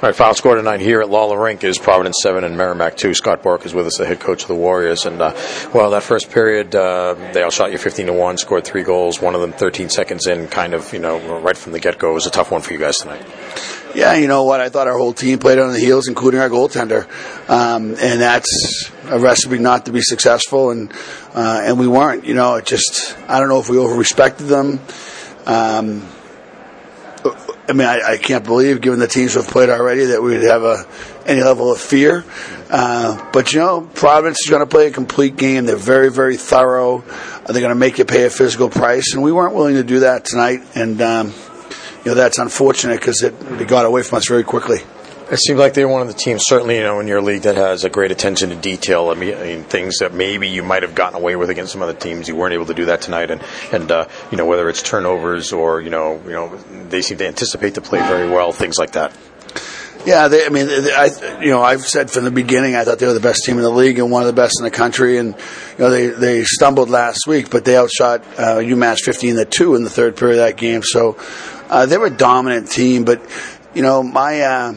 All right, final score tonight here at Lawler Rink is Providence 7 and Merrimack 2. Scott Borek is with us, the head coach of the Warriors. And, uh, well, that first period, uh, they all shot you 15 to 1, scored three goals, one of them 13 seconds in, kind of, you know, right from the get go. It was a tough one for you guys tonight. Yeah, you know what? I thought our whole team played on the heels, including our goaltender, um, and that's a recipe not to be successful, and uh, and we weren't. You know, it just I don't know if we over respected them. Um, I mean, I, I, can't believe, given the teams we've played already, that we would have a, any level of fear. Uh, but you know, Providence is going to play a complete game. They're very, very thorough. They're going to make you pay a physical price, and we weren't willing to do that tonight. And um, you know, that's unfortunate because it, it got away from us very quickly. It seemed like they were one of the teams, certainly, you know, in your league that has a great attention to detail. I mean, I mean, things that maybe you might have gotten away with against some other teams, you weren't able to do that tonight. And and uh, you know, whether it's turnovers or you know, you know, they seem to anticipate the play very well, things like that. Yeah, they, I mean, they, I you know, I've said from the beginning I thought they were the best team in the league and one of the best in the country. And you know, they they stumbled last week, but they outshot uh, UMass fifteen to two in the third period of that game. So uh, they were a dominant team. But you know, my uh,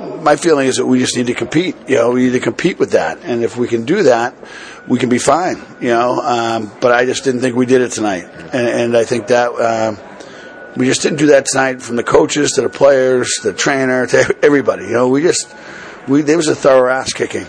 my feeling is that we just need to compete. You know, we need to compete with that, and if we can do that, we can be fine. You know, um, but I just didn't think we did it tonight, and, and I think that uh, we just didn't do that tonight. From the coaches to the players, the trainer, to everybody. You know, we just we there was a thorough ass kicking.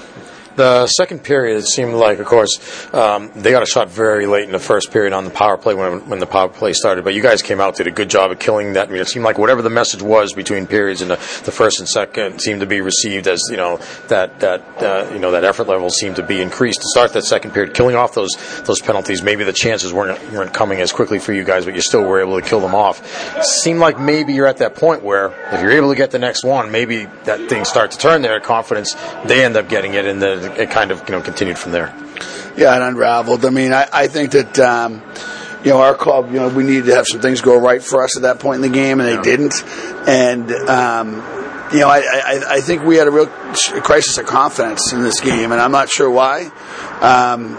The second period, it seemed like, of course, um, they got a shot very late in the first period on the power play when, when the power play started. But you guys came out, did a good job of killing that. I mean, it seemed like whatever the message was between periods in the, the first and second seemed to be received as you know that that uh, you know that effort level seemed to be increased to start that second period, killing off those those penalties. Maybe the chances weren't weren't coming as quickly for you guys, but you still were able to kill them off. It seemed like maybe you're at that point where if you're able to get the next one, maybe that things start to turn there. Confidence, they end up getting it, and the, it kind of you know continued from there. Yeah, it unraveled. I mean, I, I think that. Um, you know, our club, you know, we needed to have some things go right for us at that point in the game, and they yeah. didn't. And, um, you know, I, I, I, think we had a real crisis of confidence in this game, and I'm not sure why. Um,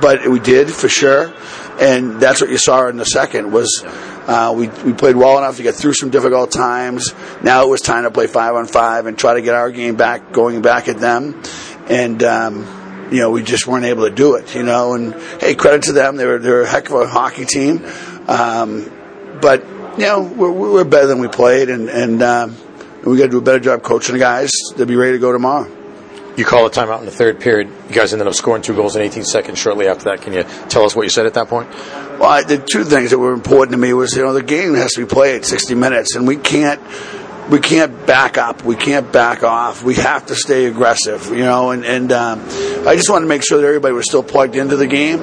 but we did for sure, and that's what you saw in the second was uh, we we played well enough to get through some difficult times. Now it was time to play five on five and try to get our game back, going back at them and um, you know we just weren't able to do it. You know, and hey, credit to them; they were they're a heck of a hockey team. Um, but you know, we're, we're better than we played, and and um, we got to do a better job coaching the guys to be ready to go tomorrow. You call a timeout in the third period. You guys ended up scoring two goals in 18 seconds shortly after that. Can you tell us what you said at that point? Well, I, the two things that were important to me was you know the game has to be played 60 minutes, and we can't we can't back up. We can't back off. We have to stay aggressive, you know. And, and um, I just wanted to make sure that everybody was still plugged into the game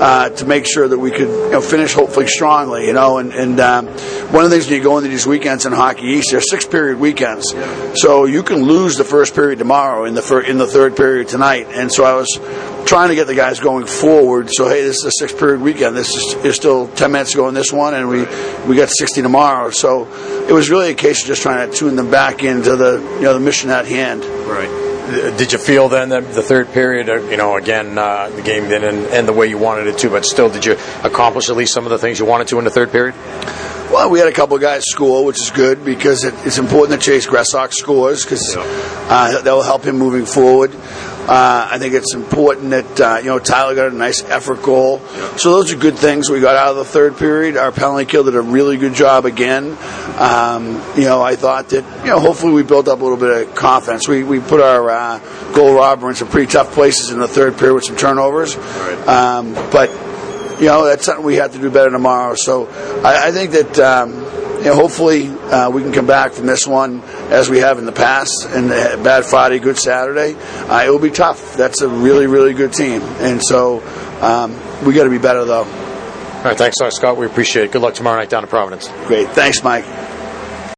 uh, to make sure that we could you know, finish hopefully strongly, you know. And, and um, one of the things when you go into these weekends in Hockey East, they're six period weekends, so you can lose the first period tomorrow in the fir- in the third period tonight. And so I was trying to get the guys going forward. So hey, this is a six period weekend. This is, is still ten minutes to go in this one, and we we got sixty tomorrow. So it was really a case of just trying to tune them back into the you know the mission at hand. Right did you feel then that the third period, uh, you know, again, uh, the game didn't end the way you wanted it to, but still, did you accomplish at least some of the things you wanted to in the third period? Well, we had a couple of guys score, which is good because it, it's important that Chase Gressok scores because yeah. uh, that will help him moving forward. Uh, I think it's important that uh, you know Tyler got a nice effort goal. Yeah. So those are good things we got out of the third period. Our penalty kill did a really good job again. Um, you know, I thought that you know hopefully we built up a little bit of confidence. We we put our uh, goal robber in some pretty tough places in the third period with some turnovers, right. um, but you know that's something we have to do better tomorrow. So I, I think that. Um, you know, hopefully uh, we can come back from this one as we have in the past. And bad Friday, good Saturday. Uh, it will be tough. That's a really, really good team, and so um, we got to be better though. All right, thanks, Scott. We appreciate it. Good luck tomorrow night down in Providence. Great. Thanks, Mike.